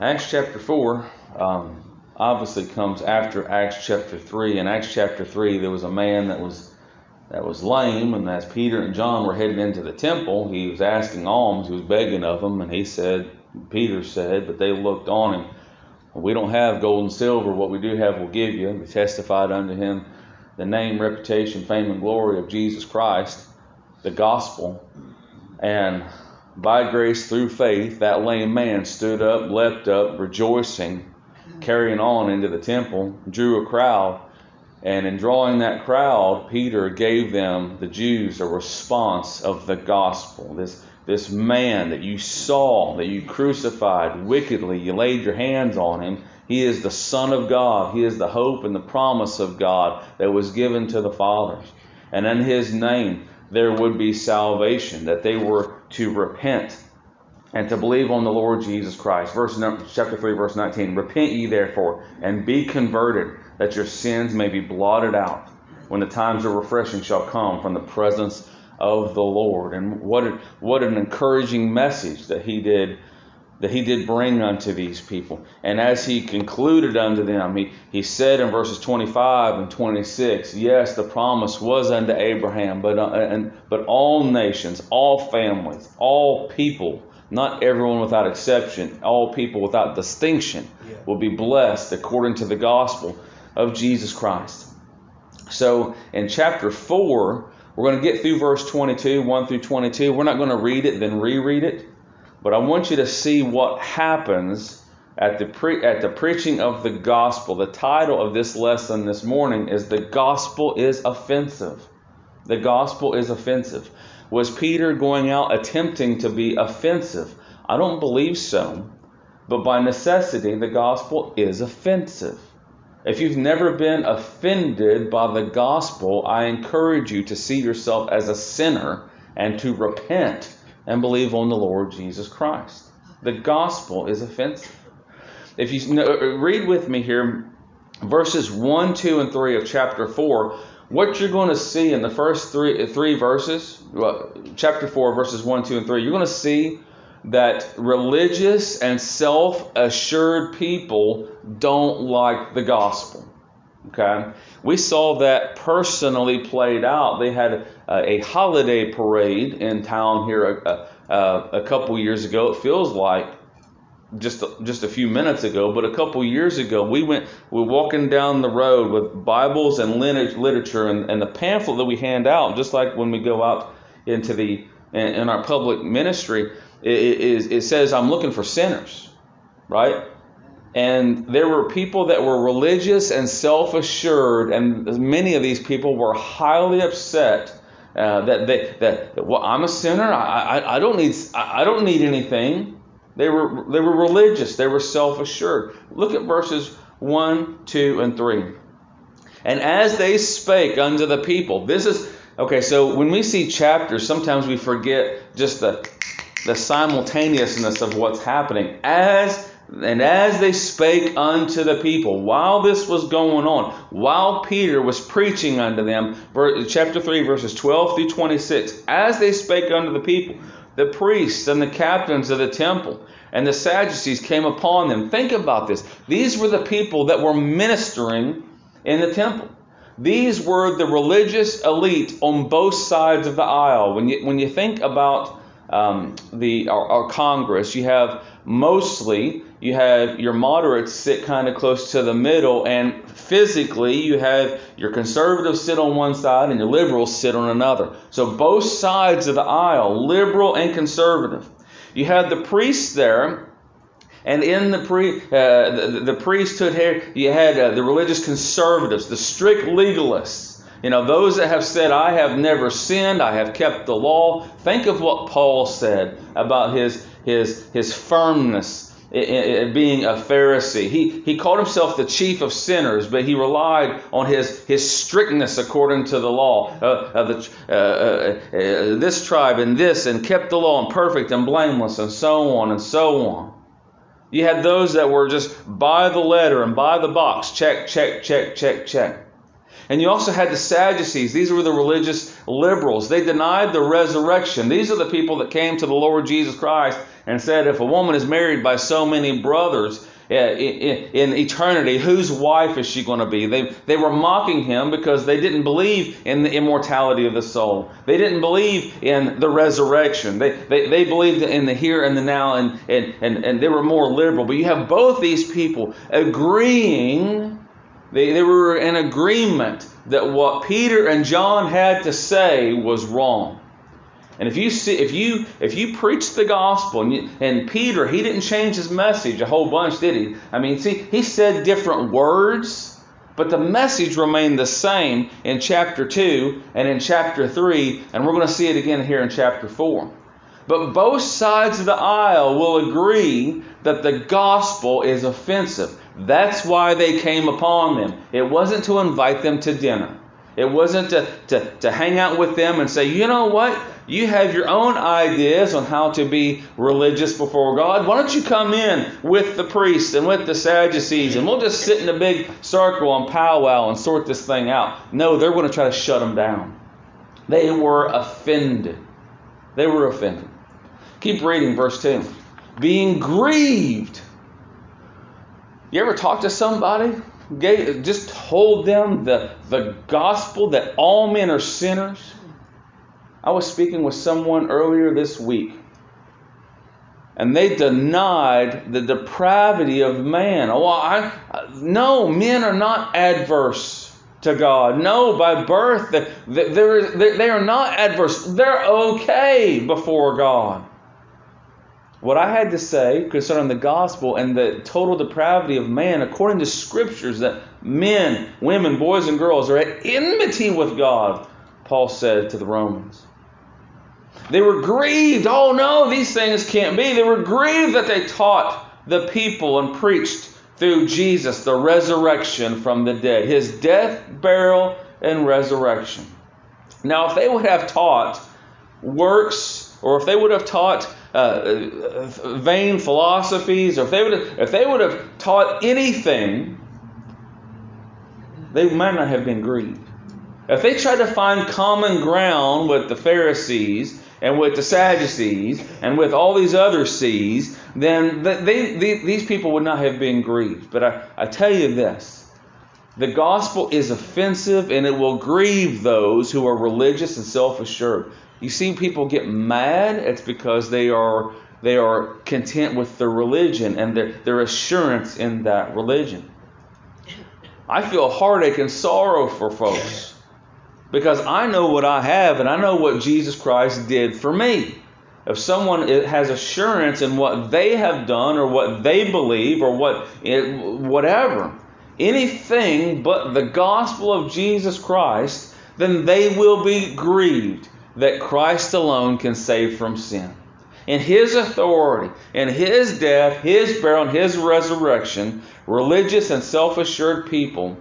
Acts chapter 4 um, obviously comes after Acts chapter 3. In Acts chapter 3, there was a man that was that was lame, and as Peter and John were heading into the temple, he was asking alms, he was begging of them, and he said, Peter said, but they looked on him. We don't have gold and silver, what we do have we'll give you. They testified unto him the name, reputation, fame, and glory of Jesus Christ, the gospel. And by grace through faith, that lame man stood up, leapt up, rejoicing, carrying on into the temple, drew a crowd. And in drawing that crowd, Peter gave them, the Jews, a response of the gospel. This, this man that you saw, that you crucified wickedly, you laid your hands on him. He is the Son of God. He is the hope and the promise of God that was given to the fathers. And in his name, there would be salvation, that they were to repent and to believe on the Lord Jesus Christ. Verse chapter 3 verse 19. Repent ye therefore and be converted that your sins may be blotted out when the times of refreshing shall come from the presence of the Lord. And what what an encouraging message that he did that he did bring unto these people. And as he concluded unto them, he, he said in verses 25 and 26, yes, the promise was unto Abraham, but, uh, and, but all nations, all families, all people, not everyone without exception, all people without distinction will be blessed according to the gospel of Jesus Christ. So in chapter 4, we're going to get through verse 22, 1 through 22. We're not going to read it, then reread it. But I want you to see what happens at the pre- at the preaching of the gospel. The title of this lesson this morning is "The Gospel is Offensive." The gospel is offensive. Was Peter going out attempting to be offensive? I don't believe so. But by necessity, the gospel is offensive. If you've never been offended by the gospel, I encourage you to see yourself as a sinner and to repent and believe on the Lord Jesus Christ. The gospel is offensive. If you know, read with me here, verses 1, 2, and 3 of chapter 4, what you're going to see in the first three, three verses, chapter 4, verses 1, 2, and 3, you're going to see that religious and self assured people don't like the gospel. Okay? We saw that personally played out. They had a, a holiday parade in town here a, a, a couple years ago. It feels like just just a few minutes ago, but a couple years ago, we went we were walking down the road with Bibles and literature and, and the pamphlet that we hand out, just like when we go out into the in, in our public ministry. It, it, it says, "I'm looking for sinners," right? And there were people that were religious and self assured, and many of these people were highly upset. Uh, that they that well, I'm a sinner. I, I, I don't need I don't need anything. They were they were religious. They were self assured. Look at verses one, two, and three. And as they spake unto the people, this is okay. So when we see chapters, sometimes we forget just the the simultaneousness of what's happening. As and as they spake unto the people, while this was going on, while Peter was preaching unto them, chapter 3, verses 12 through 26, as they spake unto the people, the priests and the captains of the temple and the Sadducees came upon them. Think about this. These were the people that were ministering in the temple. These were the religious elite on both sides of the aisle. When you, when you think about um, the our, our Congress, you have mostly you have your moderates sit kind of close to the middle, and physically you have your conservatives sit on one side and your liberals sit on another. So both sides of the aisle, liberal and conservative. You had the priests there, and in the pre uh, the, the, priesthood here, you had uh, the religious conservatives, the strict legalists. You know, those that have said, I have never sinned, I have kept the law. Think of what Paul said about his, his, his firmness being a Pharisee. He, he called himself the chief of sinners, but he relied on his, his strictness according to the law. Uh, uh, the, uh, uh, uh, this tribe and this, and kept the law and perfect and blameless, and so on and so on. You had those that were just by the letter and by the box check, check, check, check, check. And you also had the Sadducees. These were the religious liberals. They denied the resurrection. These are the people that came to the Lord Jesus Christ and said, if a woman is married by so many brothers, eh, in eternity, whose wife is she going to be? They, they were mocking him because they didn't believe in the immortality of the soul. They didn't believe in the resurrection. They, they, they believed in the here and the now, and, and, and, and they were more liberal. But you have both these people agreeing, they, they were in agreement that what Peter and John had to say was wrong. And if you see, if you if you preach the gospel, and, you, and Peter, he didn't change his message a whole bunch, did he? I mean, see, he said different words, but the message remained the same in chapter two and in chapter three, and we're going to see it again here in chapter four. But both sides of the aisle will agree that the gospel is offensive. That's why they came upon them. It wasn't to invite them to dinner. It wasn't to, to, to hang out with them and say, you know what? You have your own ideas on how to be religious before God. Why don't you come in with the priests and with the Sadducees and we'll just sit in a big circle and powwow and sort this thing out? No, they're going to try to shut them down. They were offended. They were offended. Keep reading verse 2. Being grieved. You ever talk to somebody just told them the, the gospel that all men are sinners. I was speaking with someone earlier this week, and they denied the depravity of man. Oh, I, no, men are not adverse to God. No, by birth, they, they are not adverse. They're okay before God. What I had to say concerning the gospel and the total depravity of man, according to scriptures, that men, women, boys, and girls are at enmity with God, Paul said to the Romans. They were grieved. Oh no, these things can't be. They were grieved that they taught the people and preached through Jesus the resurrection from the dead, his death, burial, and resurrection. Now, if they would have taught works, or if they would have taught uh, vain philosophies, or if they would have, if they would have taught anything, they might not have been grieved. If they tried to find common ground with the Pharisees and with the Sadducees and with all these other sees, then they, they, these people would not have been grieved. But I, I tell you this the gospel is offensive and it will grieve those who are religious and self assured. You see people get mad, it's because they are they are content with their religion and their, their assurance in that religion. I feel heartache and sorrow for folks because I know what I have and I know what Jesus Christ did for me. If someone has assurance in what they have done or what they believe or what whatever, anything but the gospel of Jesus Christ, then they will be grieved that Christ alone can save from sin. In His authority, in His death, His burial, and His resurrection, religious and self assured people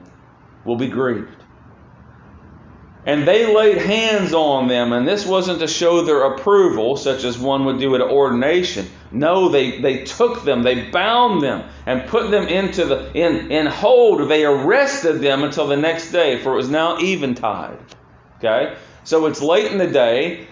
will be grieved. And they laid hands on them, and this wasn't to show their approval, such as one would do at ordination. No, they, they took them, they bound them, and put them into the in, in hold. They arrested them until the next day, for it was now eventide. Okay? So it's late in the day.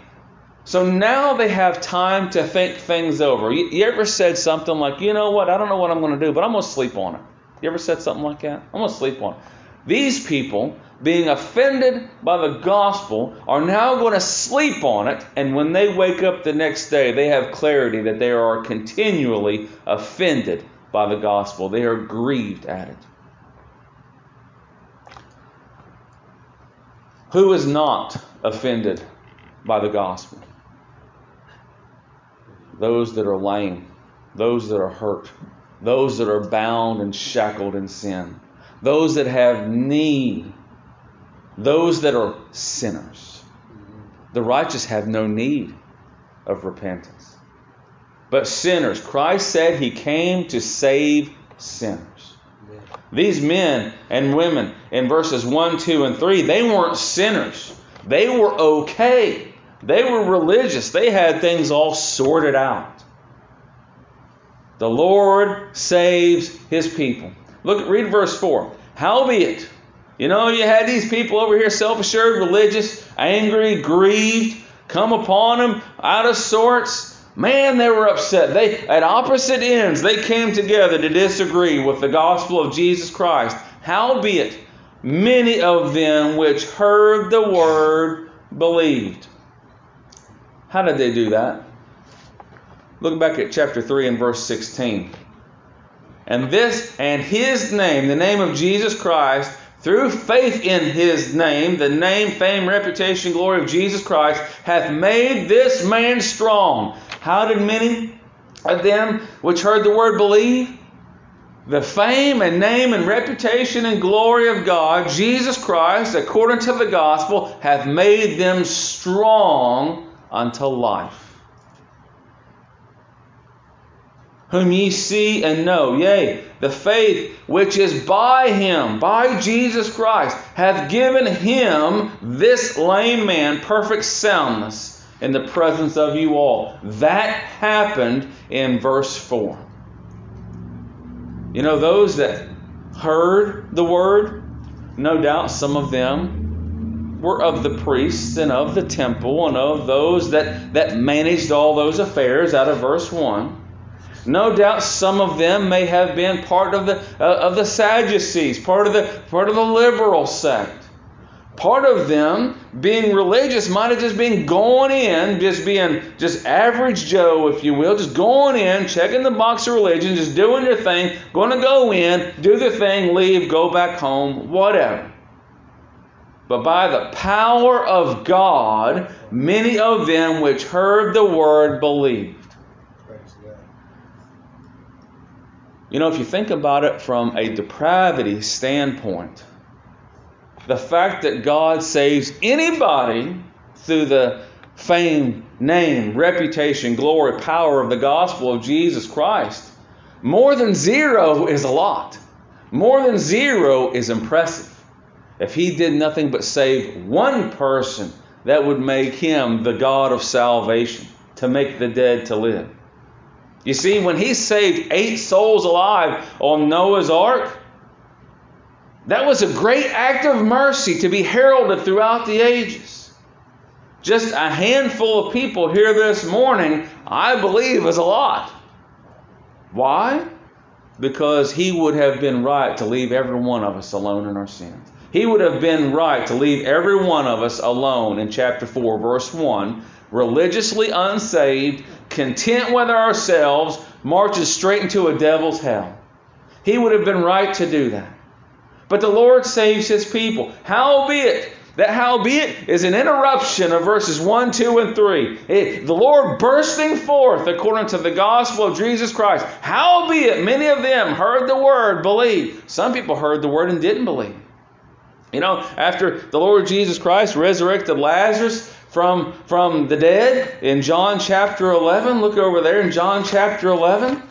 So now they have time to think things over. You, you ever said something like, you know what, I don't know what I'm going to do, but I'm going to sleep on it? You ever said something like that? I'm going to sleep on it. These people, being offended by the gospel, are now going to sleep on it, and when they wake up the next day, they have clarity that they are continually offended by the gospel. They are grieved at it. Who is not offended by the gospel? Those that are lame, those that are hurt, those that are bound and shackled in sin, those that have need, those that are sinners. The righteous have no need of repentance. But sinners, Christ said he came to save sinners. These men and women in verses 1, 2, and 3, they weren't sinners. They were okay. They were religious. They had things all sorted out. The Lord saves his people. Look, read verse 4. Howbeit, you know, you had these people over here, self assured, religious, angry, grieved, come upon them out of sorts. Man, they were upset. They at opposite ends they came together to disagree with the gospel of Jesus Christ. Howbeit, many of them which heard the word believed. How did they do that? Look back at chapter 3 and verse 16. And this and his name, the name of Jesus Christ, through faith in his name, the name, fame, reputation, glory of Jesus Christ, hath made this man strong. How did many of them which heard the word believe? The fame and name and reputation and glory of God, Jesus Christ, according to the gospel, hath made them strong unto life. whom ye see and know. Yea, the faith which is by him, by Jesus Christ, hath given him, this lame man, perfect soundness in the presence of you all. That happened in verse 4. You know, those that heard the word, no doubt some of them were of the priests and of the temple and of those that, that managed all those affairs out of verse 1. No doubt some of them may have been part of the, uh, of the Sadducees, part of the, part of the liberal sect. Part of them being religious might have just been going in, just being just average Joe, if you will, just going in, checking the box of religion, just doing your thing, going to go in, do the thing, leave, go back home, whatever. But by the power of God, many of them which heard the word believed. You know, if you think about it from a depravity standpoint, the fact that God saves anybody through the fame, name, reputation, glory, power of the gospel of Jesus Christ, more than zero is a lot. More than zero is impressive. If he did nothing but save one person, that would make him the God of salvation, to make the dead to live. You see, when he saved eight souls alive on Noah's ark, that was a great act of mercy to be heralded throughout the ages. Just a handful of people here this morning, I believe, is a lot. Why? Because he would have been right to leave every one of us alone in our sins. He would have been right to leave every one of us alone in chapter 4, verse 1, religiously unsaved, content with ourselves, marches straight into a devil's hell. He would have been right to do that. But the Lord saves his people. Howbeit, that howbeit is an interruption of verses 1, 2, and 3. It, the Lord bursting forth according to the gospel of Jesus Christ. Howbeit, many of them heard the word, believed. Some people heard the word and didn't believe. You know, after the Lord Jesus Christ resurrected Lazarus, from, from the dead in John chapter 11. Look over there in John chapter 11.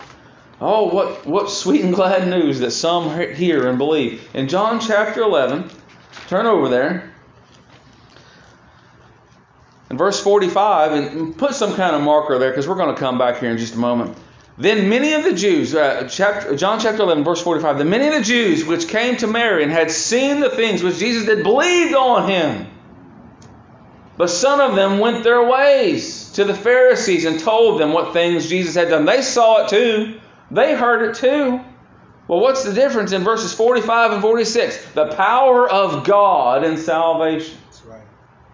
Oh, what, what sweet and glad news that some hear and believe. In John chapter 11, turn over there. In verse 45, and put some kind of marker there because we're going to come back here in just a moment. Then many of the Jews, uh, chapter, John chapter 11, verse 45, then many of the Jews which came to Mary and had seen the things which Jesus did believed on him. But some of them went their ways to the Pharisees and told them what things Jesus had done. They saw it too, they heard it too. Well, what's the difference in verses 45 and 46? The power of God in salvation. Right.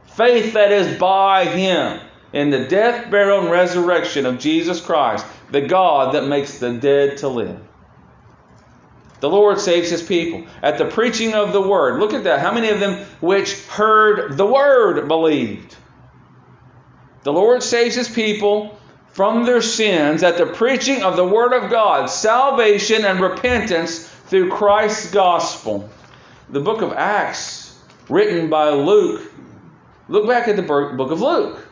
Faith that is by Him in the death, burial, and resurrection of Jesus Christ, the God that makes the dead to live. The Lord saves his people. At the preaching of the word, look at that. How many of them which heard the word believed? The Lord saves his people from their sins at the preaching of the word of God, salvation and repentance through Christ's gospel. The book of Acts, written by Luke, look back at the book of Luke.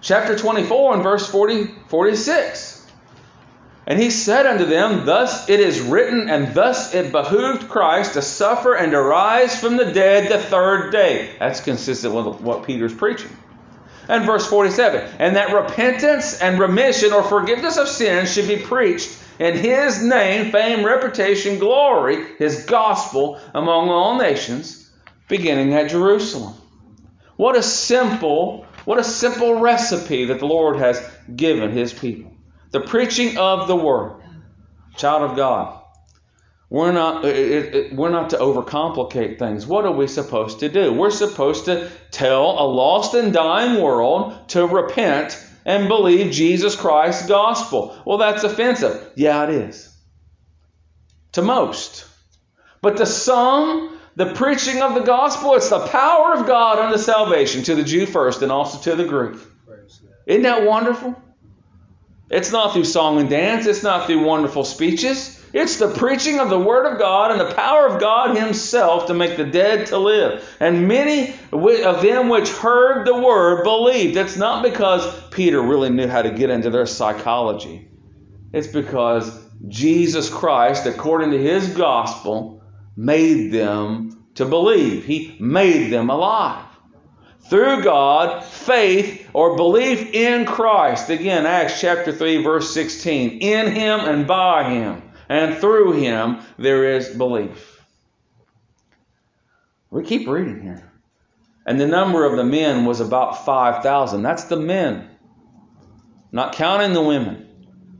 Chapter 24 and verse 40, 46. And he said unto them, Thus it is written, and thus it behooved Christ to suffer and to rise from the dead the third day. That's consistent with what Peter's preaching. And verse 47 And that repentance and remission or forgiveness of sins should be preached in his name, fame, reputation, glory, his gospel among all nations, beginning at Jerusalem. What a simple what a simple recipe that the Lord has given his people. The preaching of the word. Child of God. We're not, it, it, we're not to overcomplicate things. What are we supposed to do? We're supposed to tell a lost and dying world to repent and believe Jesus Christ's gospel. Well, that's offensive. Yeah, it is. To most. But to some, the preaching of the gospel, it's the power of God unto salvation to the Jew first and also to the Greek. Isn't that wonderful? It's not through song and dance, it's not through wonderful speeches. It's the preaching of the Word of God and the power of God Himself to make the dead to live. And many of them which heard the Word believed. It's not because Peter really knew how to get into their psychology, it's because Jesus Christ, according to His gospel, made them to believe. He made them alive. Through God, faith or belief in Christ. Again, Acts chapter 3, verse 16. In Him and by Him and through him there is belief. We keep reading here. And the number of the men was about 5,000. That's the men. Not counting the women,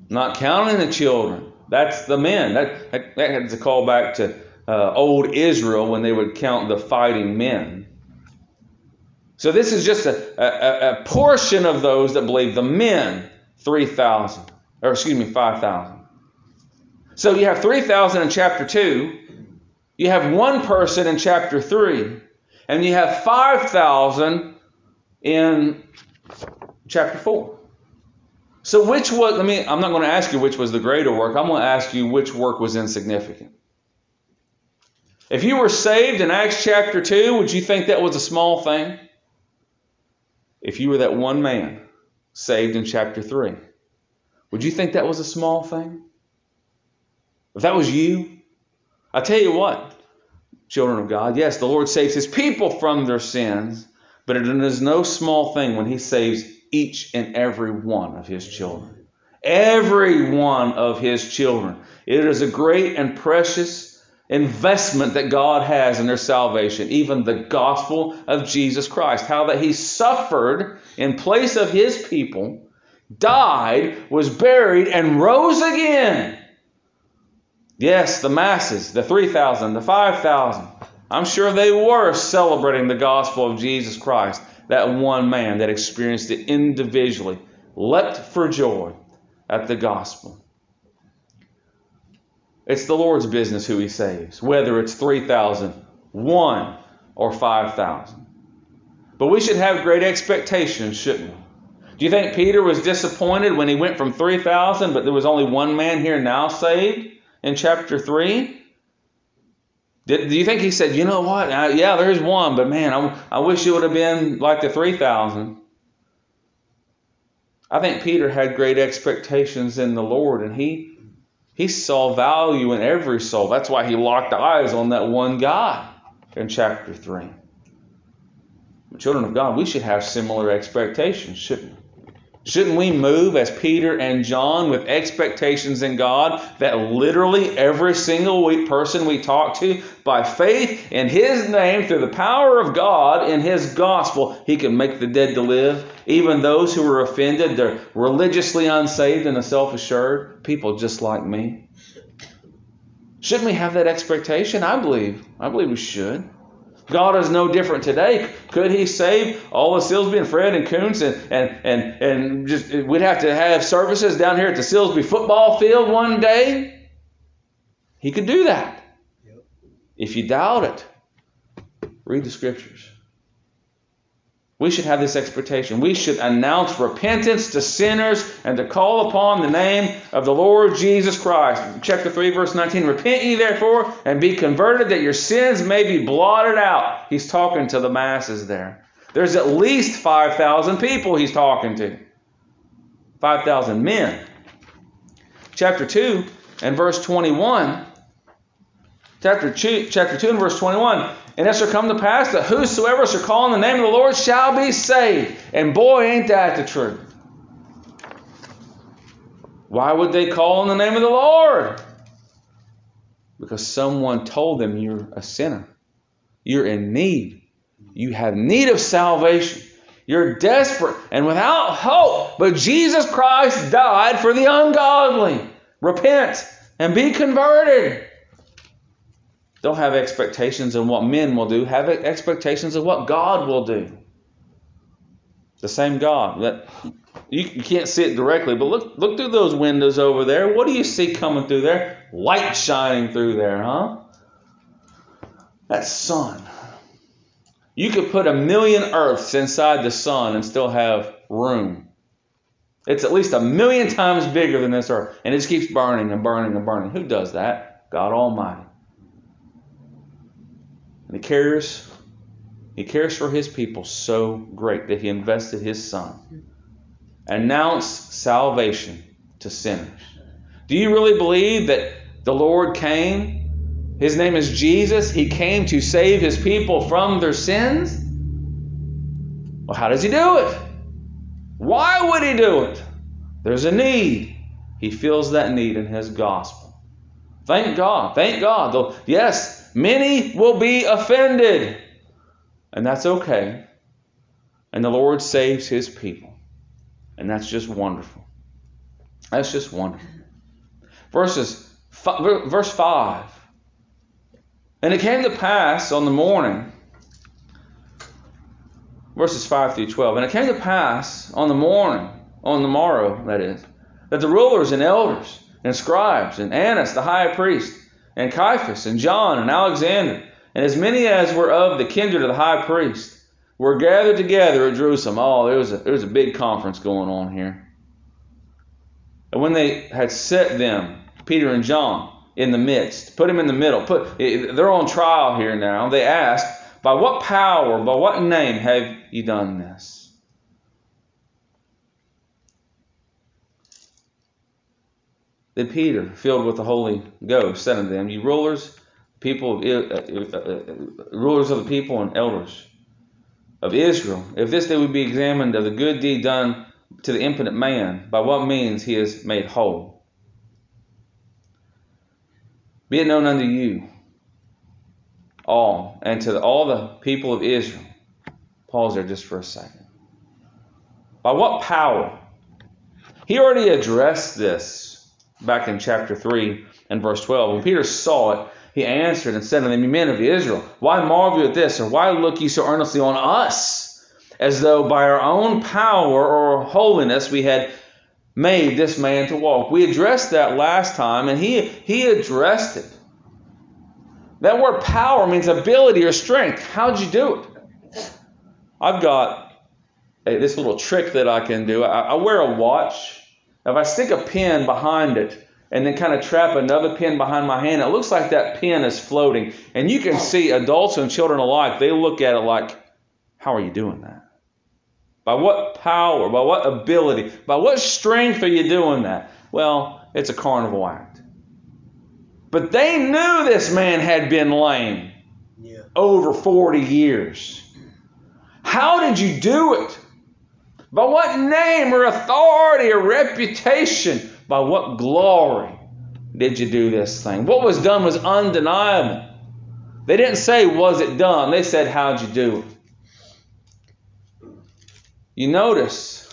not counting the children. That's the men. That, that, that has a call back to uh, old Israel when they would count the fighting men. So this is just a, a, a portion of those that believe. The men, 3,000. Or excuse me, 5,000. So you have 3,000 in chapter 2, you have one person in chapter 3, and you have 5,000 in chapter 4. So which was, let me, I'm not going to ask you which was the greater work. I'm going to ask you which work was insignificant. If you were saved in Acts chapter 2, would you think that was a small thing? If you were that one man saved in chapter 3, would you think that was a small thing? If that was you, I tell you what, children of God, yes, the Lord saves his people from their sins, but it is no small thing when he saves each and every one of his children. Every one of his children. It is a great and precious investment that God has in their salvation, even the gospel of Jesus Christ. How that he suffered in place of his people, died, was buried, and rose again Yes, the masses, the 3,000, the 5,000. I'm sure they were celebrating the gospel of Jesus Christ. That one man that experienced it individually leapt for joy at the gospel. It's the Lord's business who He saves, whether it's 3,000, 1, or 5,000. But we should have great expectations, shouldn't we? Do you think Peter was disappointed when he went from 3,000, but there was only one man here now saved? In chapter 3? Did, do you think he said, you know what? Uh, yeah, there's one, but man, I, I wish it would have been like the 3,000? I think Peter had great expectations in the Lord, and he he saw value in every soul. That's why he locked eyes on that one guy in chapter 3. children of God, we should have similar expectations, shouldn't we? Shouldn't we move as Peter and John with expectations in God that literally every single person we talk to, by faith in His name, through the power of God in His gospel, He can make the dead to live? Even those who are offended, they're religiously unsaved and self assured, people just like me. Shouldn't we have that expectation? I believe. I believe we should. God is no different today. Could He save all of Silsbee and Fred and Kountze and, and, and, and just we'd have to have services down here at the Silsbee football field one day? He could do that. Yep. If you doubt it, read the scriptures. We should have this expectation. We should announce repentance to sinners and to call upon the name of the Lord Jesus Christ. Chapter 3, verse 19 Repent ye therefore and be converted that your sins may be blotted out. He's talking to the masses there. There's at least 5,000 people he's talking to, 5,000 men. Chapter 2 and verse 21. Chapter 2, chapter 2 and verse 21 and it shall come to pass that whosoever shall call on the name of the Lord shall be saved. And boy, ain't that the truth. Why would they call on the name of the Lord? Because someone told them you're a sinner. You're in need. You have need of salvation. You're desperate and without hope. But Jesus Christ died for the ungodly. Repent and be converted. Don't have expectations of what men will do, have expectations of what God will do. The same God. That you, you can't see it directly, but look look through those windows over there. What do you see coming through there? Light shining through there, huh? That sun. You could put a million earths inside the sun and still have room. It's at least a million times bigger than this earth, and it just keeps burning and burning and burning. Who does that? God Almighty. And he cares, he cares for his people so great that he invested his son. Announced salvation to sinners. Do you really believe that the Lord came? His name is Jesus. He came to save his people from their sins. Well, how does he do it? Why would he do it? There's a need. He feels that need in his gospel. Thank God. Thank God. Yes, Many will be offended, and that's okay. And the Lord saves his people. And that's just wonderful. That's just wonderful. Verses verse 5. And it came to pass on the morning verses 5 through 12. And it came to pass on the morning, on the morrow, that is, that the rulers and elders and scribes and Annas the high priest and Caiaphas, and John, and Alexander, and as many as were of the kindred of the high priest, were gathered together at Jerusalem. Oh, there was a, there was a big conference going on here. And when they had set them, Peter and John, in the midst, put them in the middle, put they're on trial here now. They asked, By what power, by what name have you done this? Then Peter, filled with the Holy Ghost, said unto them, "You rulers, people of, uh, uh, uh, rulers of the people and elders of Israel, if this day would be examined of the good deed done to the impotent man, by what means he is made whole, be it known unto you all, and to all the people of Israel." Pause there just for a second. By what power? He already addressed this back in chapter 3 and verse 12. When Peter saw it, he answered and said unto them, Men of Israel, why marvel you at this, or why look ye so earnestly on us, as though by our own power or holiness we had made this man to walk? We addressed that last time, and he, he addressed it. That word power means ability or strength. How'd you do it? I've got a, this little trick that I can do. I, I wear a watch if I stick a pin behind it and then kind of trap another pin behind my hand, it looks like that pin is floating. And you can see adults and children alike, they look at it like, how are you doing that? By what power, by what ability, by what strength are you doing that? Well, it's a carnival act. But they knew this man had been lame yeah. over 40 years. How did you do it? By what name or authority or reputation? By what glory did you do this thing? What was done was undeniable. They didn't say, Was it done? They said, How'd you do it? You notice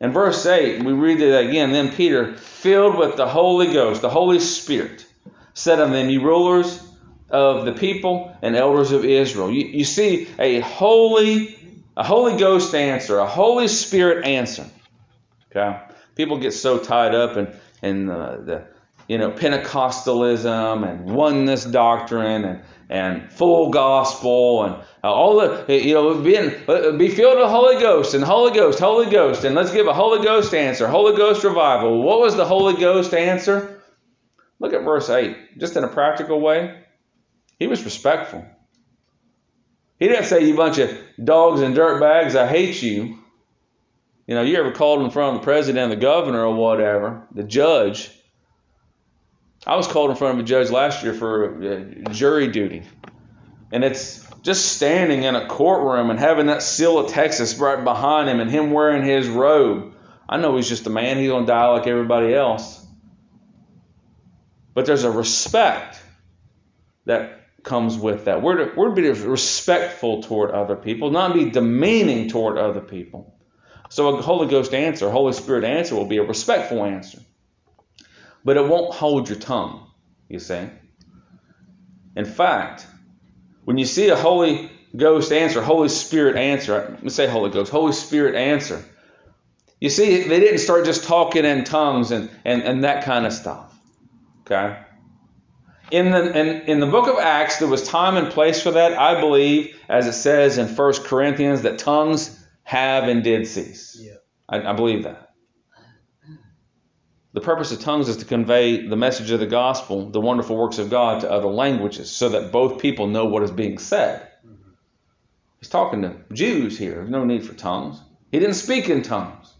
in verse 8, we read it again. Then Peter, filled with the Holy Ghost, the Holy Spirit, said unto them, Ye rulers of the people and elders of Israel. You, you see a holy a Holy Ghost answer, a Holy Spirit answer. Okay? People get so tied up in, in the, the you know, Pentecostalism and oneness doctrine and, and full gospel and all the, you know, being, uh, be filled with the Holy Ghost and Holy Ghost, Holy Ghost, and let's give a Holy Ghost answer, Holy Ghost revival. What was the Holy Ghost answer? Look at verse 8, just in a practical way. He was respectful. He didn't say, You bunch of dogs and dirt bags, I hate you. You know, you ever called in front of the president, the governor, or whatever, the judge. I was called in front of a judge last year for uh, jury duty. And it's just standing in a courtroom and having that seal of Texas right behind him and him wearing his robe. I know he's just a man, he's going to die like everybody else. But there's a respect that comes with that. We're to, we're to be respectful toward other people, not be demeaning toward other people. So a Holy Ghost answer, Holy Spirit answer will be a respectful answer. But it won't hold your tongue, you see. In fact, when you see a Holy Ghost answer, Holy Spirit answer, let me say Holy Ghost, Holy Spirit answer, you see, they didn't start just talking in tongues and, and, and that kind of stuff. Okay? In the, in, in the book of Acts, there was time and place for that. I believe, as it says in 1 Corinthians, that tongues have and did cease. Yeah. I, I believe that. The purpose of tongues is to convey the message of the gospel, the wonderful works of God, to other languages, so that both people know what is being said. Mm-hmm. He's talking to Jews here. There's no need for tongues. He didn't speak in tongues.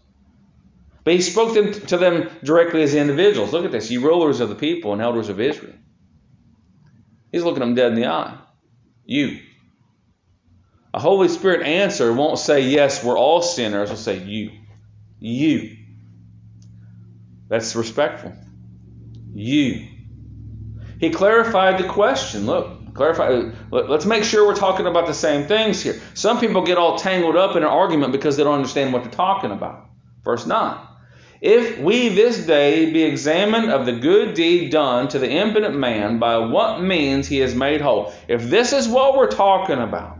But he spoke to them directly as individuals. Look at this, ye rulers of the people and elders of Israel. He's looking them dead in the eye. You. A Holy Spirit answer won't say, Yes, we're all sinners. It'll say, You. You. That's respectful. You. He clarified the question. Look, clarify. Let's make sure we're talking about the same things here. Some people get all tangled up in an argument because they don't understand what they're talking about. Verse 9. If we this day be examined of the good deed done to the impotent man, by what means he is made whole. If this is what we're talking about.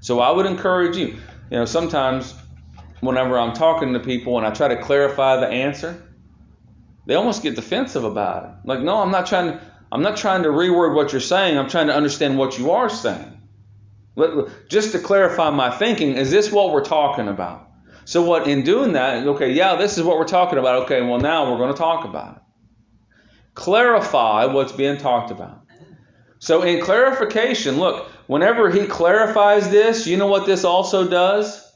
So I would encourage you, you know, sometimes whenever I'm talking to people and I try to clarify the answer, they almost get defensive about it. Like, no, I'm not trying to, I'm not trying to reword what you're saying. I'm trying to understand what you are saying. Just to clarify my thinking, is this what we're talking about? So what in doing that, okay, yeah, this is what we're talking about. Okay, well now we're going to talk about it. Clarify what's being talked about. So in clarification, look, whenever he clarifies this, you know what this also does?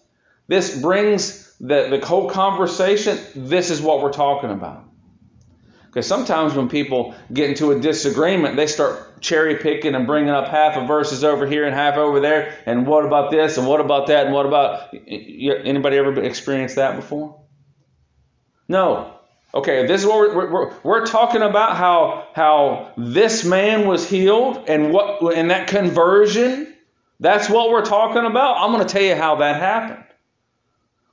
This brings the, the whole conversation, this is what we're talking about. Because sometimes when people get into a disagreement, they start cherry picking and bringing up half of verses over here and half over there, and what about this and what about that and what about anybody ever experienced that before? No. Okay, this is what we're, we're, we're talking about how how this man was healed and what and that conversion. That's what we're talking about. I'm going to tell you how that happened.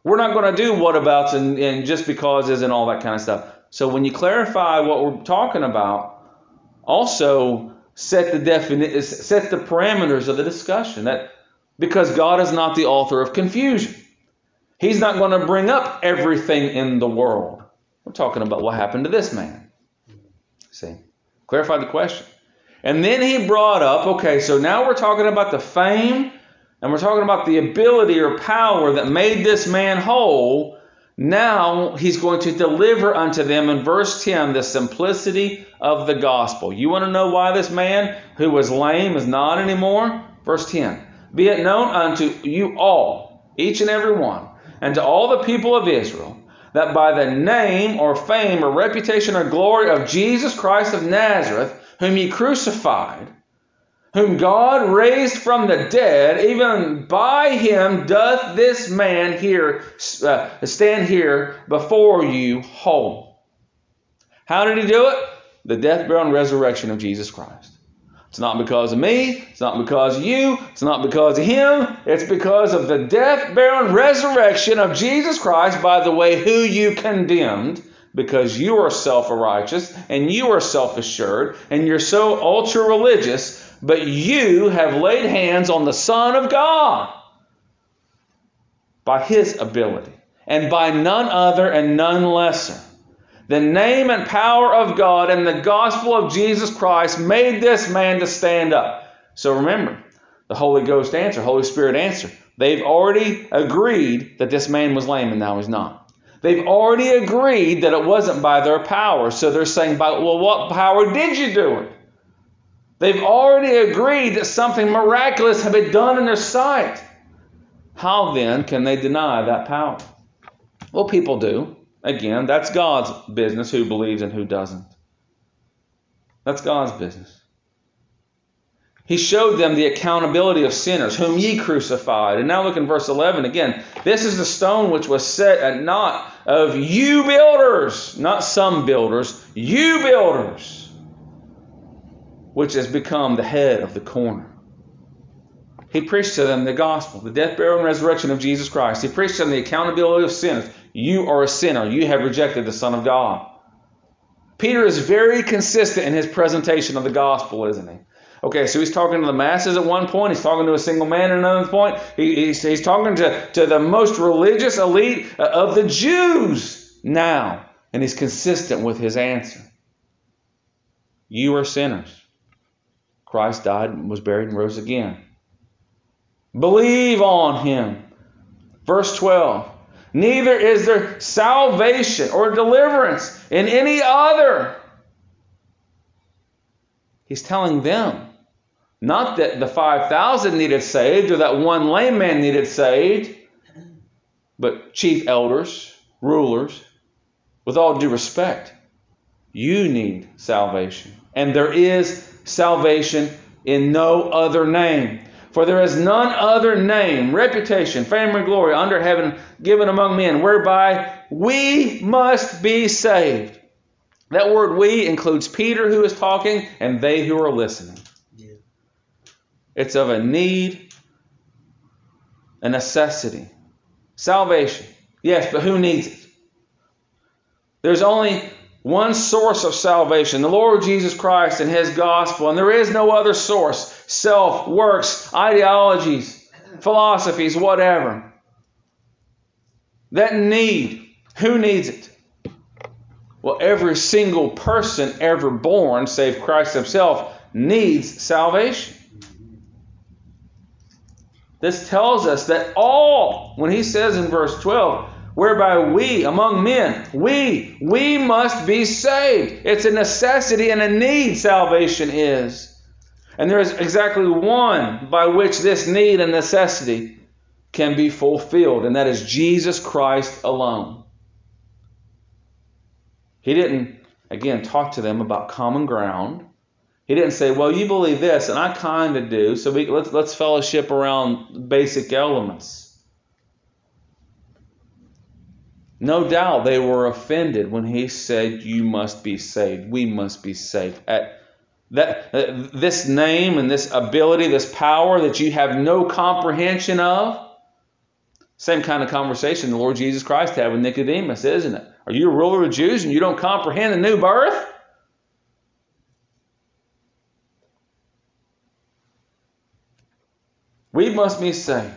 We're not going to do what abouts and, and just because isn't all that kind of stuff. So when you clarify what we're talking about, also set the defini- set the parameters of the discussion. That because God is not the author of confusion. He's not going to bring up everything in the world. We're talking about what happened to this man. See? Clarify the question. And then he brought up, okay, so now we're talking about the fame and we're talking about the ability or power that made this man whole now he's going to deliver unto them in verse 10 the simplicity of the gospel. You want to know why this man who was lame is not anymore? Verse 10 Be it known unto you all, each and every one, and to all the people of Israel, that by the name or fame or reputation or glory of Jesus Christ of Nazareth, whom ye crucified, whom God raised from the dead, even by him doth this man here uh, stand here before you whole. How did he do it? The death, burial, and resurrection of Jesus Christ. It's not because of me. It's not because of you. It's not because of him. It's because of the death, burial, and resurrection of Jesus Christ, by the way, who you condemned because you are self righteous and you are self assured and you're so ultra religious but you have laid hands on the Son of God by his ability, and by none other and none lesser. The name and power of God and the gospel of Jesus Christ made this man to stand up. So remember, the Holy Ghost answer, Holy Spirit answer. They've already agreed that this man was lame and now he's not. They've already agreed that it wasn't by their power. So they're saying, well, what power did you do it? They've already agreed that something miraculous had been done in their sight. How then can they deny that power? Well, people do. Again, that's God's business who believes and who doesn't. That's God's business. He showed them the accountability of sinners, whom ye crucified. And now look in verse 11 again. This is the stone which was set at naught of you builders, not some builders, you builders which has become the head of the corner. He preached to them the gospel, the death, burial, and resurrection of Jesus Christ. He preached to them the accountability of sinners. You are a sinner. You have rejected the Son of God. Peter is very consistent in his presentation of the gospel, isn't he? Okay, so he's talking to the masses at one point. He's talking to a single man at another point. He, he's, he's talking to, to the most religious elite uh, of the Jews now. And he's consistent with his answer. You are sinners. Christ died, and was buried, and rose again. Believe on him. Verse 12. Neither is there salvation or deliverance in any other. He's telling them. Not that the 5,000 needed saved or that one lame man needed saved, but chief elders, rulers, with all due respect, you need salvation. And there is salvation in no other name. For there is none other name, reputation, fame, or glory under heaven given among men whereby we must be saved. That word we includes Peter who is talking and they who are listening. Yeah. It's of a need, a necessity. Salvation. Yes, but who needs it? There's only one source of salvation, the Lord Jesus Christ and His gospel, and there is no other source self, works, ideologies, philosophies, whatever. That need, who needs it? Well, every single person ever born, save Christ Himself, needs salvation. This tells us that all, when He says in verse 12, whereby we, among men, we, we must be saved. It's a necessity and a need, salvation is. And there is exactly one by which this need and necessity can be fulfilled, and that is Jesus Christ alone. He didn't, again, talk to them about common ground. He didn't say, well, you believe this, and I kind of do, so we, let's, let's fellowship around basic elements. No doubt they were offended when he said, You must be saved. We must be saved. At that, uh, this name and this ability, this power that you have no comprehension of. Same kind of conversation the Lord Jesus Christ had with Nicodemus, isn't it? Are you a ruler of the Jews and you don't comprehend the new birth? We must be saved.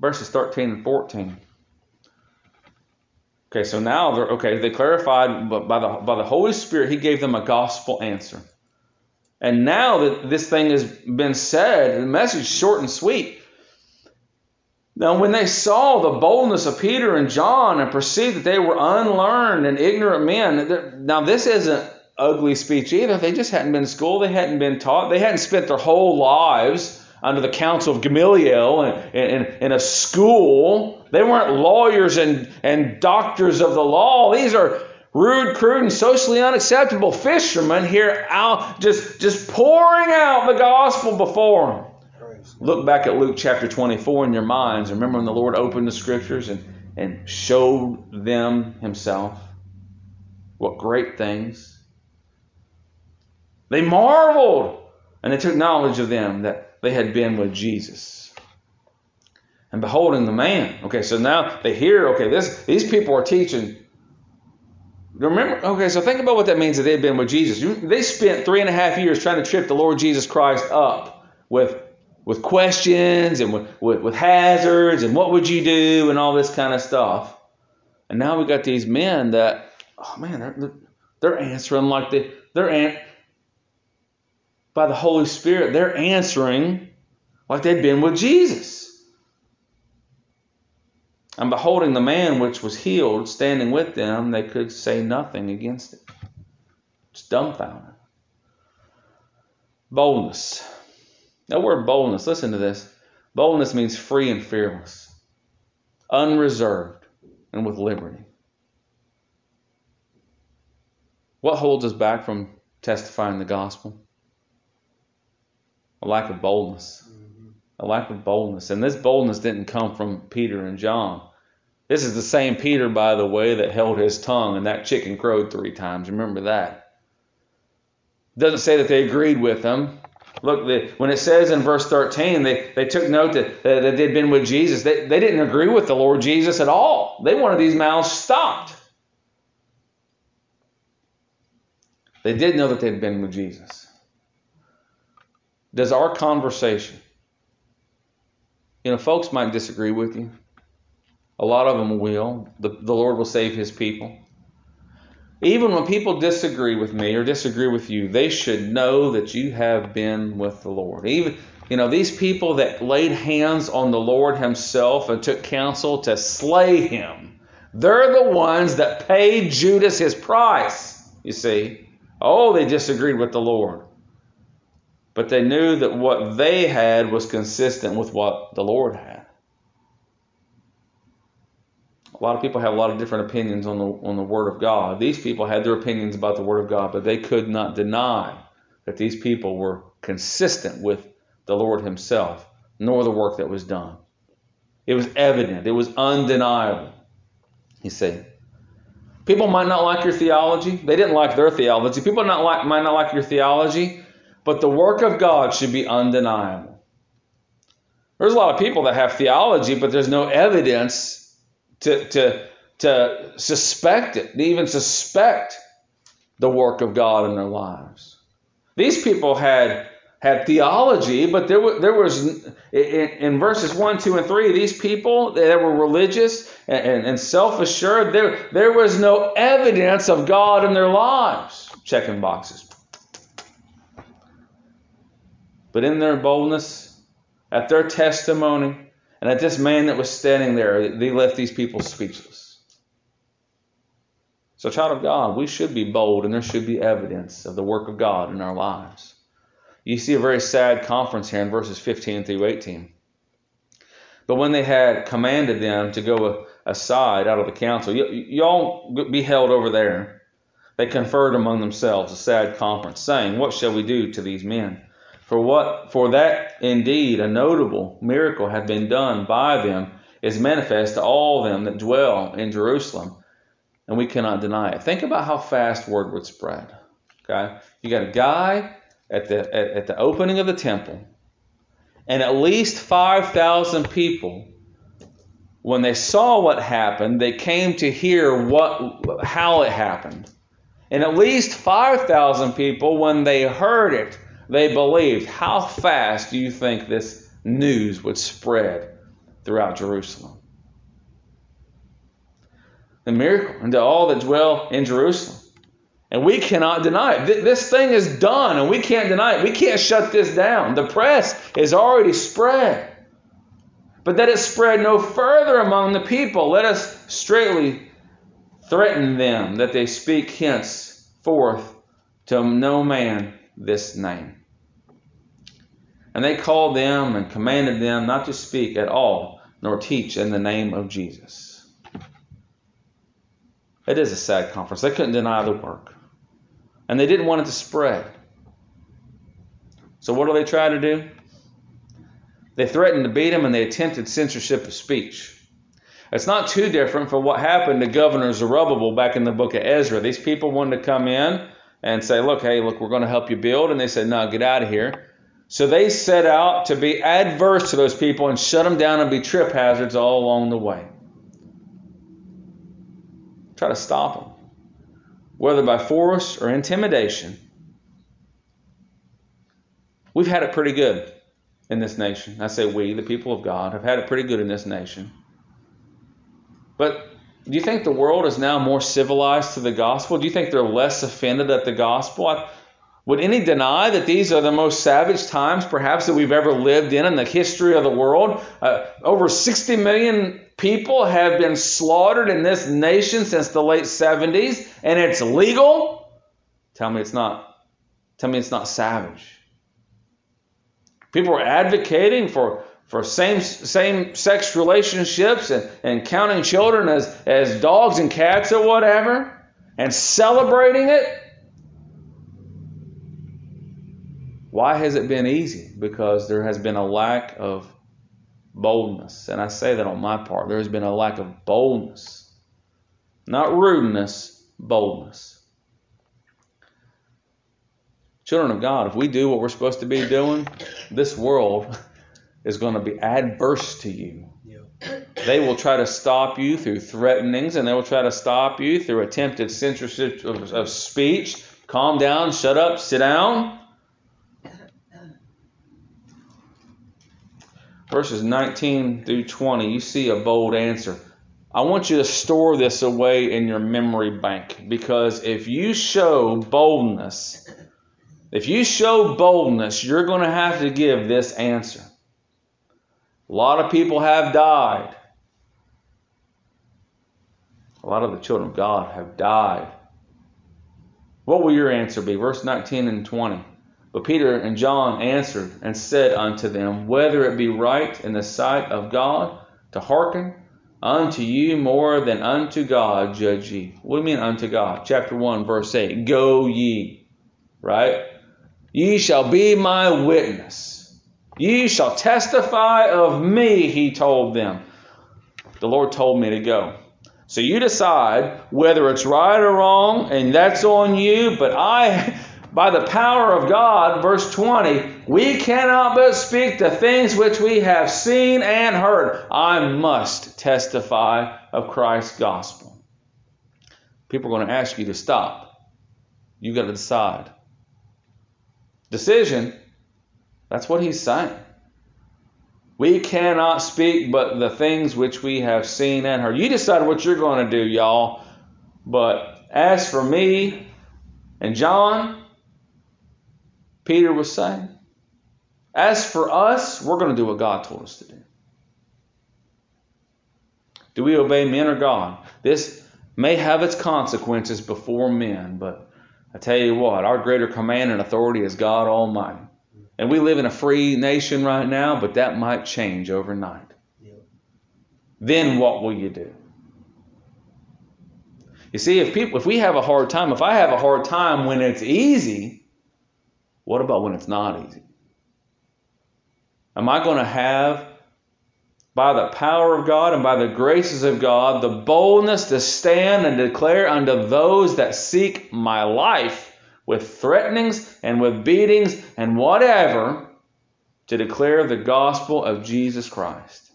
Verses 13 and 14. Okay, so now they're okay. They clarified, by the by the Holy Spirit, He gave them a gospel answer. And now that this thing has been said, the message short and sweet. Now, when they saw the boldness of Peter and John and perceived that they were unlearned and ignorant men, now this isn't ugly speech either. They just hadn't been to school. They hadn't been taught. They hadn't spent their whole lives under the counsel of Gamaliel in, in, in, a school. They weren't lawyers and, and doctors of the law. These are rude, crude, and socially unacceptable fishermen here out just, just pouring out the gospel before them. Look back at Luke chapter 24 in your minds. Remember when the Lord opened the scriptures and, and showed them himself? What great things. They marveled and they took knowledge of them that they had been with Jesus. And beholding the man. Okay, so now they hear, okay, this these people are teaching. Remember, okay, so think about what that means that they had been with Jesus. They spent three and a half years trying to trip the Lord Jesus Christ up with with questions and with, with, with hazards and what would you do and all this kind of stuff. And now we got these men that, oh man, they're, they're answering like they, they're by the Holy Spirit, they're answering like they'd been with Jesus. And beholding the man which was healed standing with them, they could say nothing against it. It's dumbfounded. Boldness. That word boldness, listen to this. Boldness means free and fearless, unreserved, and with liberty. What holds us back from testifying the gospel? A lack of boldness. A lack of boldness. And this boldness didn't come from Peter and John. This is the same Peter, by the way, that held his tongue and that chicken crowed three times. Remember that. It doesn't say that they agreed with him. Look, the, when it says in verse 13, they, they took note that, that they'd been with Jesus. They, they didn't agree with the Lord Jesus at all. They wanted these mouths stopped. They did know that they'd been with Jesus. Does our conversation, you know, folks might disagree with you. A lot of them will. The, the Lord will save his people. Even when people disagree with me or disagree with you, they should know that you have been with the Lord. Even you know, these people that laid hands on the Lord himself and took counsel to slay him, they're the ones that paid Judas his price, you see. Oh, they disagreed with the Lord. But they knew that what they had was consistent with what the Lord had. A lot of people have a lot of different opinions on the on the Word of God. These people had their opinions about the Word of God, but they could not deny that these people were consistent with the Lord Himself, nor the work that was done. It was evident. It was undeniable. You see, people might not like your theology. They didn't like their theology. People not like, might not like your theology, but the work of God should be undeniable. There's a lot of people that have theology, but there's no evidence to, to, to suspect it, to even suspect the work of God in their lives. These people had had theology, but there was, there was in, verses 1, 2, and 3, these people that were religious and, and, and self assured, there, there was no evidence of God in their lives. Checking boxes. But in their boldness, at their testimony, and at this man that was standing there, they left these people speechless. So, child of God, we should be bold and there should be evidence of the work of God in our lives. You see a very sad conference here in verses 15 through 18. But when they had commanded them to go aside out of the council, y'all be held over there. They conferred among themselves a sad conference, saying, What shall we do to these men? For what for that indeed a notable miracle had been done by them is manifest to all them that dwell in Jerusalem, and we cannot deny it. Think about how fast word would spread. Okay? You got a guy at the at, at the opening of the temple, and at least five thousand people when they saw what happened, they came to hear what how it happened. And at least 5,000 people, when they heard it, they believed. How fast do you think this news would spread throughout Jerusalem? The miracle unto all that dwell in Jerusalem. And we cannot deny it. This thing is done, and we can't deny it. We can't shut this down. The press is already spread. But that it spread no further among the people. Let us straightly threaten them that they speak henceforth to no man this name. And they called them and commanded them not to speak at all, nor teach in the name of Jesus. It is a sad conference. They couldn't deny the work. And they didn't want it to spread. So what do they try to do? They threatened to beat him and they attempted censorship of speech. It's not too different from what happened to Governor Zerubbabel back in the book of Ezra. These people wanted to come in and say, look, hey, look, we're going to help you build. And they said, no, get out of here. So they set out to be adverse to those people and shut them down and be trip hazards all along the way. Try to stop them, whether by force or intimidation. We've had it pretty good in this nation. I say we, the people of God, have had it pretty good in this nation. But do you think the world is now more civilized to the gospel? Do you think they're less offended at the gospel? I, would any deny that these are the most savage times, perhaps, that we've ever lived in in the history of the world? Uh, over 60 million people have been slaughtered in this nation since the late 70s, and it's legal? Tell me it's not. Tell me it's not savage. People are advocating for, for same, same sex relationships and, and counting children as, as dogs and cats or whatever, and celebrating it. Why has it been easy? Because there has been a lack of Boldness. And I say that on my part. There has been a lack of boldness. Not rudeness, boldness. Children of God, if we do what we're supposed to be doing, this world is going to be adverse to you. They will try to stop you through threatenings and they will try to stop you through attempted censorship of, of speech. Calm down, shut up, sit down. Verses 19 through 20, you see a bold answer. I want you to store this away in your memory bank because if you show boldness, if you show boldness, you're going to have to give this answer. A lot of people have died. A lot of the children of God have died. What will your answer be? Verse 19 and 20. But Peter and John answered and said unto them, Whether it be right in the sight of God to hearken unto you more than unto God, judge ye. What do you mean unto God? Chapter 1, verse 8. Go ye. Right? Ye shall be my witness Ye shall testify of me, he told them. The Lord told me to go. So you decide whether it's right or wrong, and that's on you. But I, by the power of God, verse 20, we cannot but speak the things which we have seen and heard. I must testify of Christ's gospel. People are going to ask you to stop. You've got to decide. Decision that's what he's saying. We cannot speak but the things which we have seen and heard. You decide what you're going to do, y'all. But as for me and John, Peter was saying, as for us, we're going to do what God told us to do. Do we obey men or God? This may have its consequences before men, but I tell you what, our greater command and authority is God Almighty. And we live in a free nation right now, but that might change overnight. Then what will you do? You see, if people, if we have a hard time, if I have a hard time when it's easy, what about when it's not easy? Am I going to have, by the power of God and by the graces of God, the boldness to stand and declare unto those that seek my life with threatenings and with beatings and whatever to declare the gospel of Jesus Christ.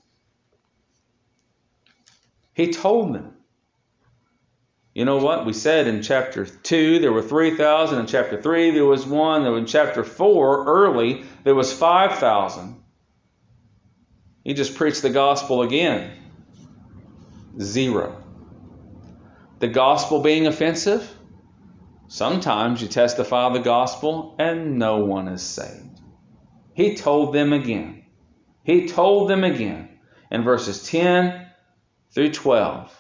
He told them. You know what? We said in chapter 2 there were 3,000. In chapter 3 there was one. In chapter 4, early, there was 5,000. He just preached the gospel again. Zero. The gospel being offensive? Sometimes you testify the gospel and no one is saved. He told them again. He told them again in verses 10 through 12.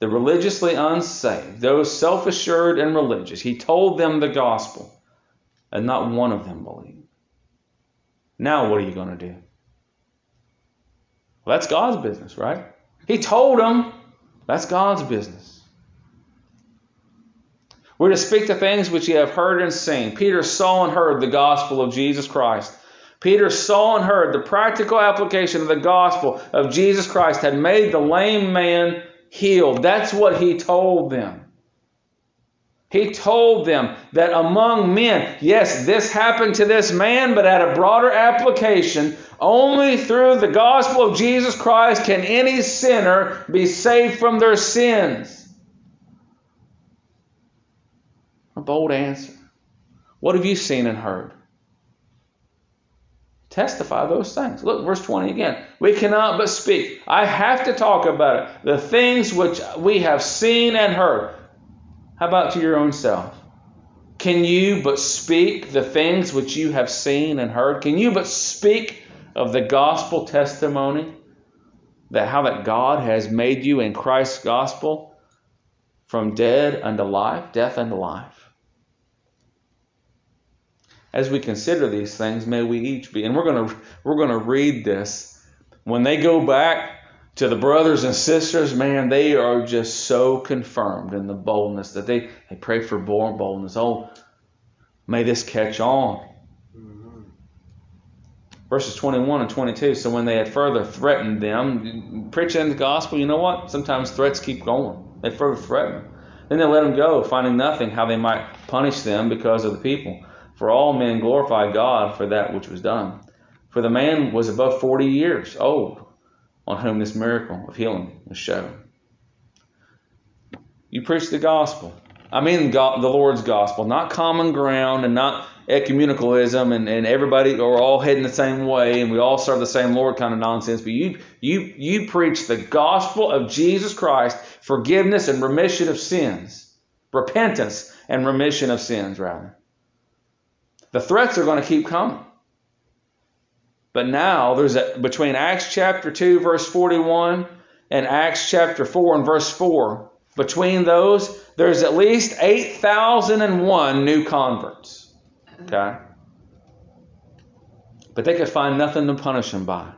The religiously unsaved, those self assured and religious, he told them the gospel, and not one of them believed. Now, what are you going to do? Well, that's God's business, right? He told them that's God's business. We're to speak the things which ye have heard and seen. Peter saw and heard the gospel of Jesus Christ. Peter saw and heard the practical application of the gospel of Jesus Christ had made the lame man healed. That's what he told them. He told them that among men, yes, this happened to this man, but at a broader application, only through the gospel of Jesus Christ can any sinner be saved from their sins. A bold answer. What have you seen and heard? Testify those things. Look, verse 20 again. We cannot but speak. I have to talk about it. The things which we have seen and heard. How about to your own self? Can you but speak the things which you have seen and heard? Can you but speak of the gospel testimony? That how that God has made you in Christ's gospel from dead unto life, death unto life as we consider these things, may we each be. And we're going to we're going to read this. When they go back to the brothers and sisters, man, they are just so confirmed in the boldness that they, they pray for boldness. Oh, may this catch on. Verses 21 and 22. So when they had further threatened them, preaching the gospel, you know what? Sometimes threats keep going. They further threaten. Then they let them go, finding nothing how they might punish them because of the people. For all men glorified God for that which was done. For the man was above 40 years old on whom this miracle of healing was shown. You preach the gospel. I mean God, the Lord's gospel, not common ground and not ecumenicalism and, and everybody are all heading the same way and we all serve the same Lord kind of nonsense. But you you you preach the gospel of Jesus Christ, forgiveness and remission of sins, repentance and remission of sins, rather. The threats are going to keep coming. But now there's a, between Acts chapter 2 verse 41 and Acts chapter 4 and verse 4, between those there's at least 8,001 new converts. Uh-huh. Okay? But they could find nothing to punish them by.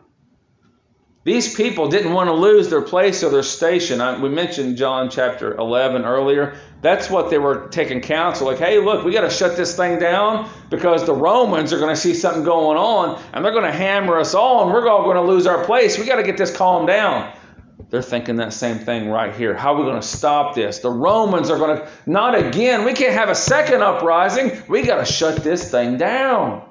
These people didn't want to lose their place or their station. I, we mentioned John chapter 11 earlier. That's what they were taking counsel. Like, hey, look, we got to shut this thing down because the Romans are going to see something going on and they're going to hammer us all and we're all going to lose our place. We got to get this calmed down. They're thinking that same thing right here. How are we going to stop this? The Romans are going to, not again. We can't have a second uprising. We got to shut this thing down.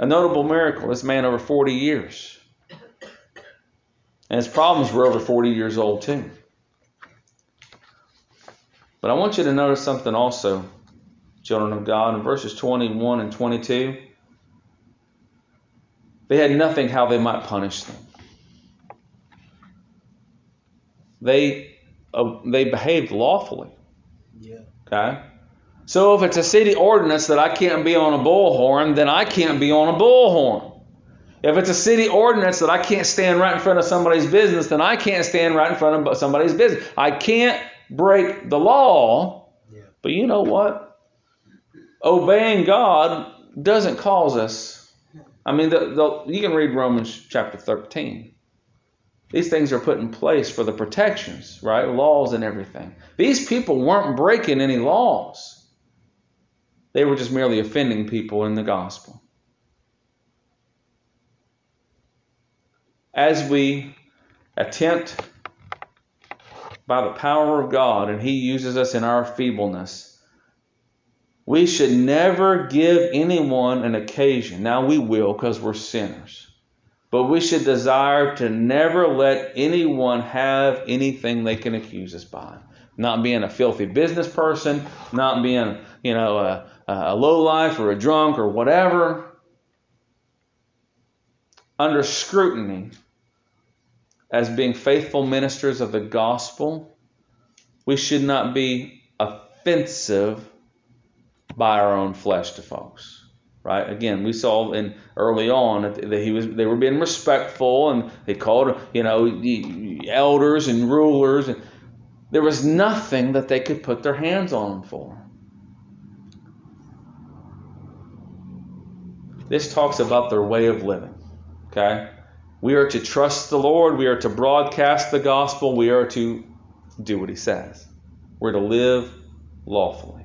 A notable miracle this man over 40 years. And his problems were over 40 years old, too. But I want you to notice something also, children of God, in verses 21 and 22. They had nothing how they might punish them. They uh, they behaved lawfully. Yeah. Okay? So if it's a city ordinance that I can't be on a bullhorn, then I can't be on a bullhorn. If it's a city ordinance that I can't stand right in front of somebody's business, then I can't stand right in front of somebody's business. I can't break the law. Yeah. But you know what? Obeying God doesn't cause us I mean, the, the, you can read Romans chapter 13. These things are put in place for the protections, right? Laws and everything. These people weren't breaking any laws, they were just merely offending people in the gospel. As we attempt by the power of God, and He uses us in our feebleness we should never give anyone an occasion. Now we will because we're sinners. But we should desire to never let anyone have anything they can accuse us by. Not being a filthy business person, not being, you know, a, Uh, a low life or a drunk or whatever. Under scrutiny, as being faithful ministers of the gospel, we should not be offensive by our own flesh to folks. Right? Again, we saw in early on that he was they were being respectful and they called you know elders and rulers and there was nothing that they could put their hands on them for. This talks about their way of living. Okay? We are to trust the Lord, we are to broadcast the gospel, we are to do what he says. We're to live lawfully.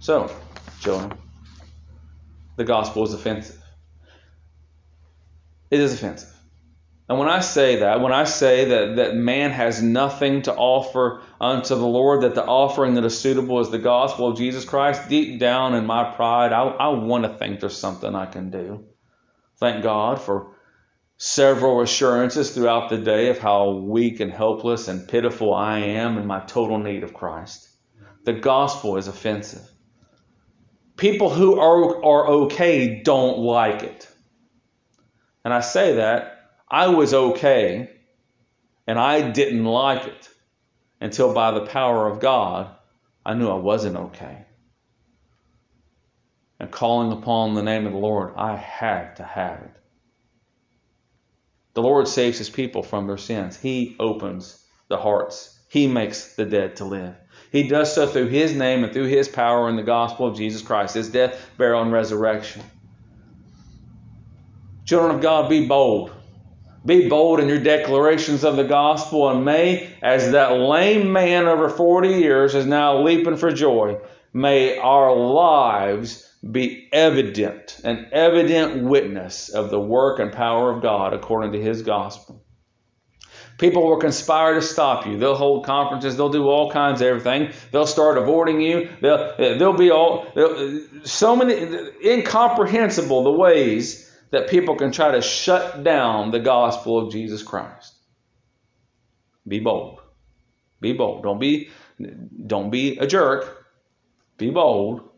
So, children, the gospel is offensive. It is offensive. And when I say that, when I say that, that man has nothing to offer unto the Lord, that the offering that is suitable is the gospel of Jesus Christ, deep down in my pride, I, I want to think there's something I can do. Thank God for several assurances throughout the day of how weak and helpless and pitiful I am in my total need of Christ. The gospel is offensive. People who are, are okay don't like it. And I say that I was okay and I didn't like it until by the power of God I knew I wasn't okay. And calling upon the name of the Lord, I had to have it. The Lord saves his people from their sins. He opens the hearts. He makes the dead to live. He does so through His name and through His power in the gospel of Jesus Christ, His death, burial, and resurrection. Children of God, be bold. Be bold in your declarations of the gospel, and may, as that lame man over 40 years is now leaping for joy, may our lives be evident, an evident witness of the work and power of God according to his gospel. People will conspire to stop you. They'll hold conferences. They'll do all kinds of everything. They'll start avoiding you. They'll, they'll be all, they'll, so many, incomprehensible the ways that people can try to shut down the gospel of Jesus Christ. Be bold. Be bold. Don't be, don't be a jerk. Be bold.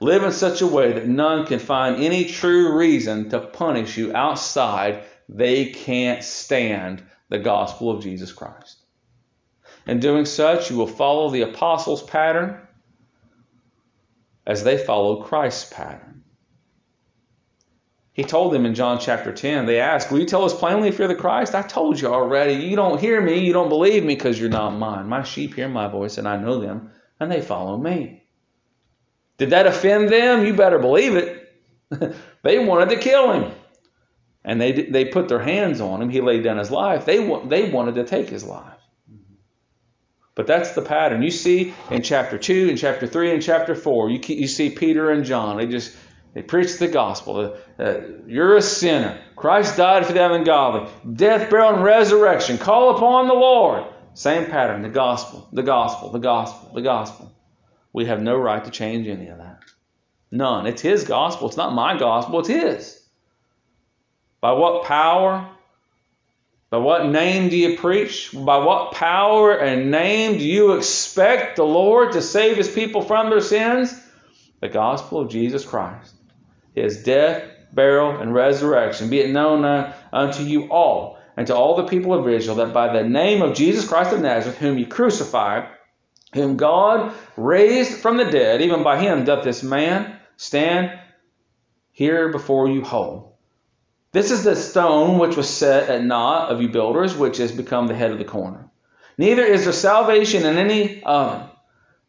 Live in such a way that none can find any true reason to punish you outside. They can't stand the gospel of Jesus Christ. In doing such, you will follow the apostles' pattern as they followed Christ's pattern. He told them in John chapter 10, they asked, Will you tell us plainly if you're the Christ? I told you already. You don't hear me, you don't believe me because you're not mine. My sheep hear my voice, and I know them, and they follow me. Did that offend them? You better believe it. they wanted to kill him and they they put their hands on him. He laid down his life. They they wanted to take his life. But that's the pattern. You see in chapter 2, in chapter 3, and chapter 4, you, you see Peter and John. They just they preach the gospel. Uh, you're a sinner. Christ died for the ungodly. Death, burial, and resurrection. Call upon the Lord. Same pattern. The gospel, the gospel, the gospel, the gospel. We have no right to change any of that. None. It's His gospel. It's not my gospel. It's His. By what power? By what name do you preach? By what power and name do you expect the Lord to save his people from their sins? The gospel of Jesus Christ, his death, burial, and resurrection. Be it known unto you all and to all the people of Israel that by the name of Jesus Christ of Nazareth, whom you crucified, whom God raised from the dead, even by him doth this man stand here before you whole. This is the stone which was set at naught of you builders, which has become the head of the corner. Neither is there salvation in any other,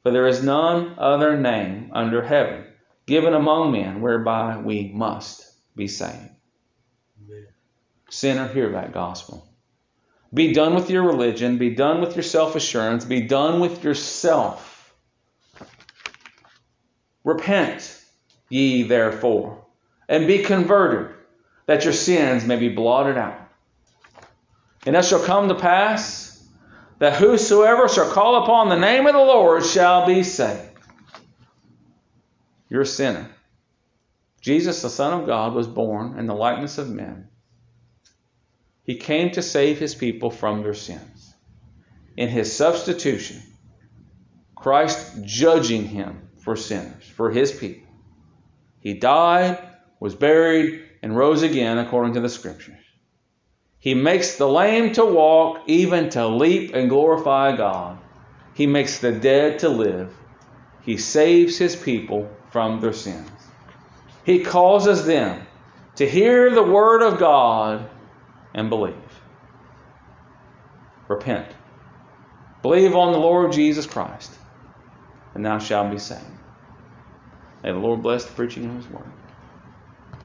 for there is none other name under heaven given among men whereby we must be saved. Amen. Sinner, hear that gospel. Be done with your religion. Be done with your self assurance. Be done with yourself. Repent ye therefore, and be converted that your sins may be blotted out. And it shall come to pass that whosoever shall call upon the name of the Lord shall be saved. You're a sinner. Jesus, the Son of God, was born in the likeness of men. He came to save his people from their sins. In his substitution, Christ judging him for sinners, for his people. He died, was buried, and rose again according to the Scriptures. He makes the lame to walk, even to leap and glorify God. He makes the dead to live. He saves his people from their sins. He causes them to hear the word of God and believe. Repent. Believe on the Lord Jesus Christ, and thou shalt be saved. May the Lord bless the preaching of his word.